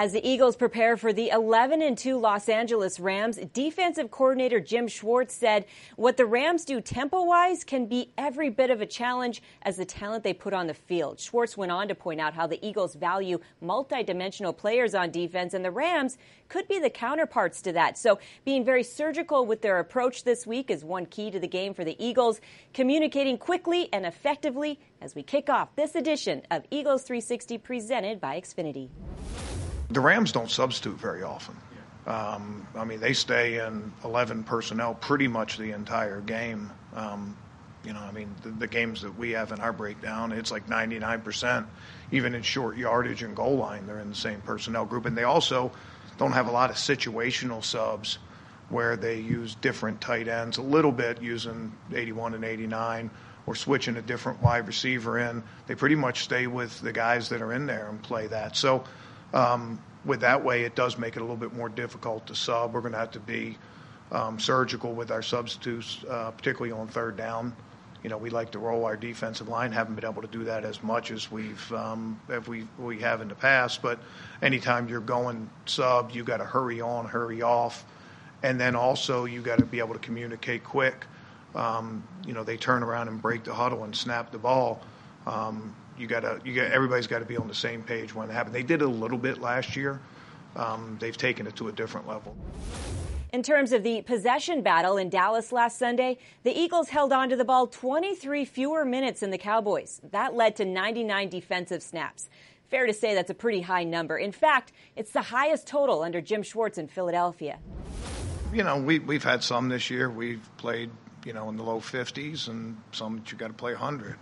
As the Eagles prepare for the 11 and 2 Los Angeles Rams, defensive coordinator Jim Schwartz said what the Rams do tempo wise can be every bit of a challenge as the talent they put on the field. Schwartz went on to point out how the Eagles value multidimensional players on defense, and the Rams could be the counterparts to that. So, being very surgical with their approach this week is one key to the game for the Eagles, communicating quickly and effectively as we kick off this edition of Eagles 360 presented by Xfinity. The Rams don't substitute very often. Um, I mean, they stay in 11 personnel pretty much the entire game. Um, you know, I mean, the, the, games that we have in our breakdown, it's like 99%. Even in short yardage and goal line, they're in the same personnel group. And they also don't have a lot of situational subs where they use different tight ends, a little bit using 81 and 89 or switching a different wide receiver in. They pretty much stay with the guys that are in there and play that. So, um, with that way, it does make it a little bit more difficult to sub. We're going to have to be um, surgical with our substitutes, uh, particularly on third down. You know, we like to roll our defensive line. Haven't been able to do that as much as we've um, we we have in the past. But anytime you're going sub, you got to hurry on, hurry off, and then also you got to be able to communicate quick. Um, you know, they turn around and break the huddle and snap the ball. Um, you got to you got everybody's got to be on the same page when it happens. They did it a little bit last year. Um, they've taken it to a different level. In terms of the possession battle in Dallas last Sunday, the Eagles held on to the ball 23 fewer minutes than the Cowboys. That led to 99 defensive snaps. Fair to say that's a pretty high number. In fact, it's the highest total under Jim Schwartz in Philadelphia. You know, we, we've had some this year. We've played, you know, in the low 50s and some that you got to play 100.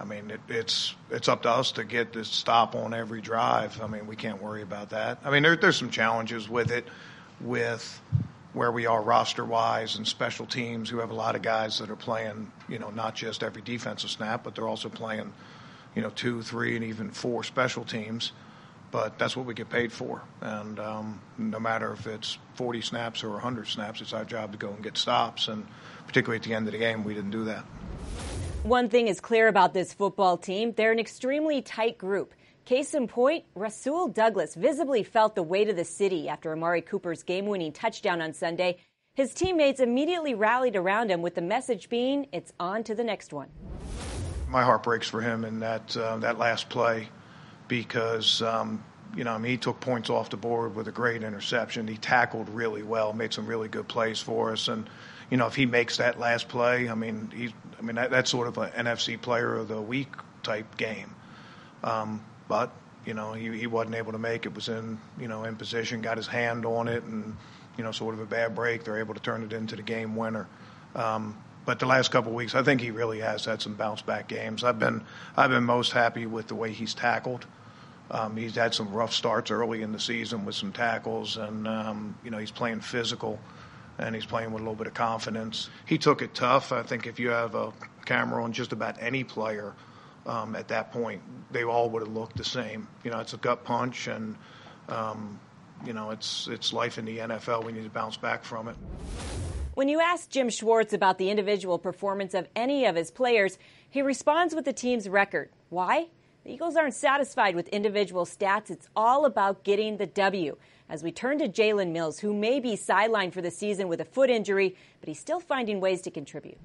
I mean, it, it's it's up to us to get this stop on every drive. I mean, we can't worry about that. I mean, there, there's some challenges with it, with where we are roster wise and special teams who have a lot of guys that are playing, you know, not just every defensive snap, but they're also playing, you know, two, three, and even four special teams. But that's what we get paid for. And um, no matter if it's 40 snaps or 100 snaps, it's our job to go and get stops. And particularly at the end of the game, we didn't do that. One thing is clear about this football team they're an extremely tight group. Case in point, Rasul Douglas visibly felt the weight of the city after Amari Cooper's game winning touchdown on Sunday. His teammates immediately rallied around him with the message being, it's on to the next one. My heart breaks for him in that, uh, that last play because, um, you know, I mean, he took points off the board with a great interception. He tackled really well, made some really good plays for us. And, you know, if he makes that last play, I mean, he's, I mean, that, that's sort of an NFC Player of the Week type game. Um, but you know, he, he wasn't able to make it. Was in you know in position, got his hand on it, and you know, sort of a bad break. They're able to turn it into the game winner. Um, but the last couple of weeks, I think he really has had some bounce back games. I've been I've been most happy with the way he's tackled. Um, he's had some rough starts early in the season with some tackles, and um, you know he's playing physical and he's playing with a little bit of confidence. He took it tough. I think if you have a camera on just about any player um, at that point, they all would have looked the same. You know, it's a gut punch, and um, you know, it's it's life in the NFL. We need to bounce back from it. When you ask Jim Schwartz about the individual performance of any of his players, he responds with the team's record. Why? The Eagles aren't satisfied with individual stats. It's all about getting the W as we turn to Jalen Mills, who may be sidelined for the season with a foot injury, but he's still finding ways to contribute.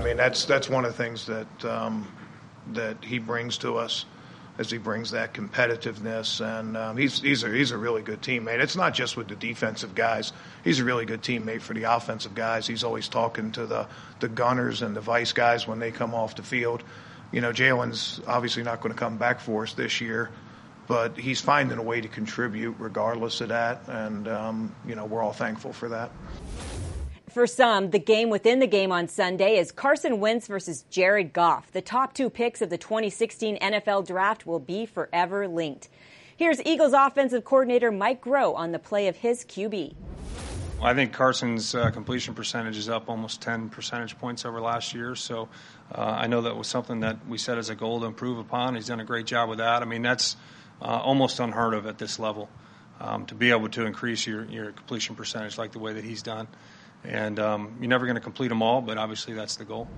I mean, that's that's one of the things that um, that he brings to us, as he brings that competitiveness, and um, he's he's a he's a really good teammate. It's not just with the defensive guys; he's a really good teammate for the offensive guys. He's always talking to the the gunners and the vise guys when they come off the field. You know, Jalen's obviously not going to come back for us this year but he's finding a way to contribute regardless of that, and um, you know we're all thankful for that. For some, the game within the game on Sunday is Carson Wentz versus Jared Goff. The top two picks of the 2016 NFL Draft will be forever linked. Here's Eagles offensive coordinator Mike Groh on the play of his QB. I think Carson's uh, completion percentage is up almost 10 percentage points over last year. So uh, I know that was something that we set as a goal to improve upon. He's done a great job with that. I mean, that's uh, almost unheard of at this level um, to be able to increase your, your completion percentage like the way that he's done. And um, you're never going to complete them all, but obviously that's the goal.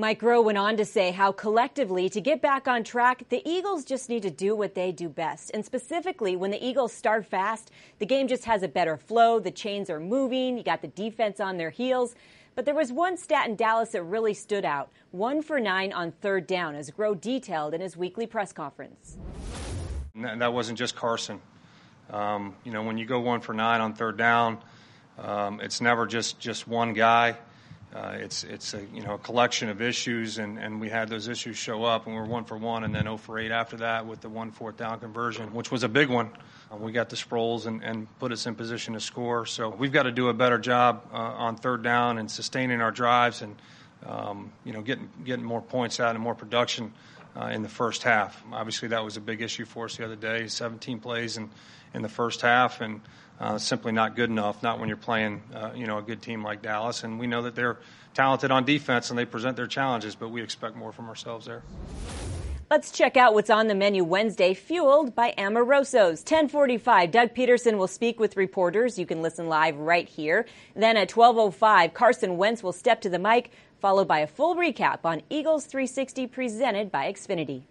Mike Groh went on to say how collectively, to get back on track, the Eagles just need to do what they do best. And specifically, when the Eagles start fast, the game just has a better flow, the chains are moving, you got the defense on their heels. But there was one stat in Dallas that really stood out one for nine on third down, as Groh detailed in his weekly press conference. And that wasn't just Carson. Um, you know, when you go one for nine on third down, um, it's never just, just one guy. Uh, it's it's a you know a collection of issues, and, and we had those issues show up, and we were one for one, and then 0 for 8 after that with the one fourth down conversion, which was a big one. Uh, we got the Sproles and, and put us in position to score. So we've got to do a better job uh, on third down and sustaining our drives, and um, you know getting getting more points out and more production uh, in the first half. Obviously, that was a big issue for us the other day. 17 plays in in the first half, and uh, simply not good enough. Not when you're playing, uh, you know, a good team like Dallas. And we know that they're talented on defense and they present their challenges, but we expect more from ourselves there. Let's check out what's on the menu Wednesday, fueled by Amoroso's. 1045, Doug Pederson will speak with reporters. You can listen live right here. Then at 1205, Carson Wentz will step to the mic, followed by a full recap on Eagles 360 presented by Xfinity.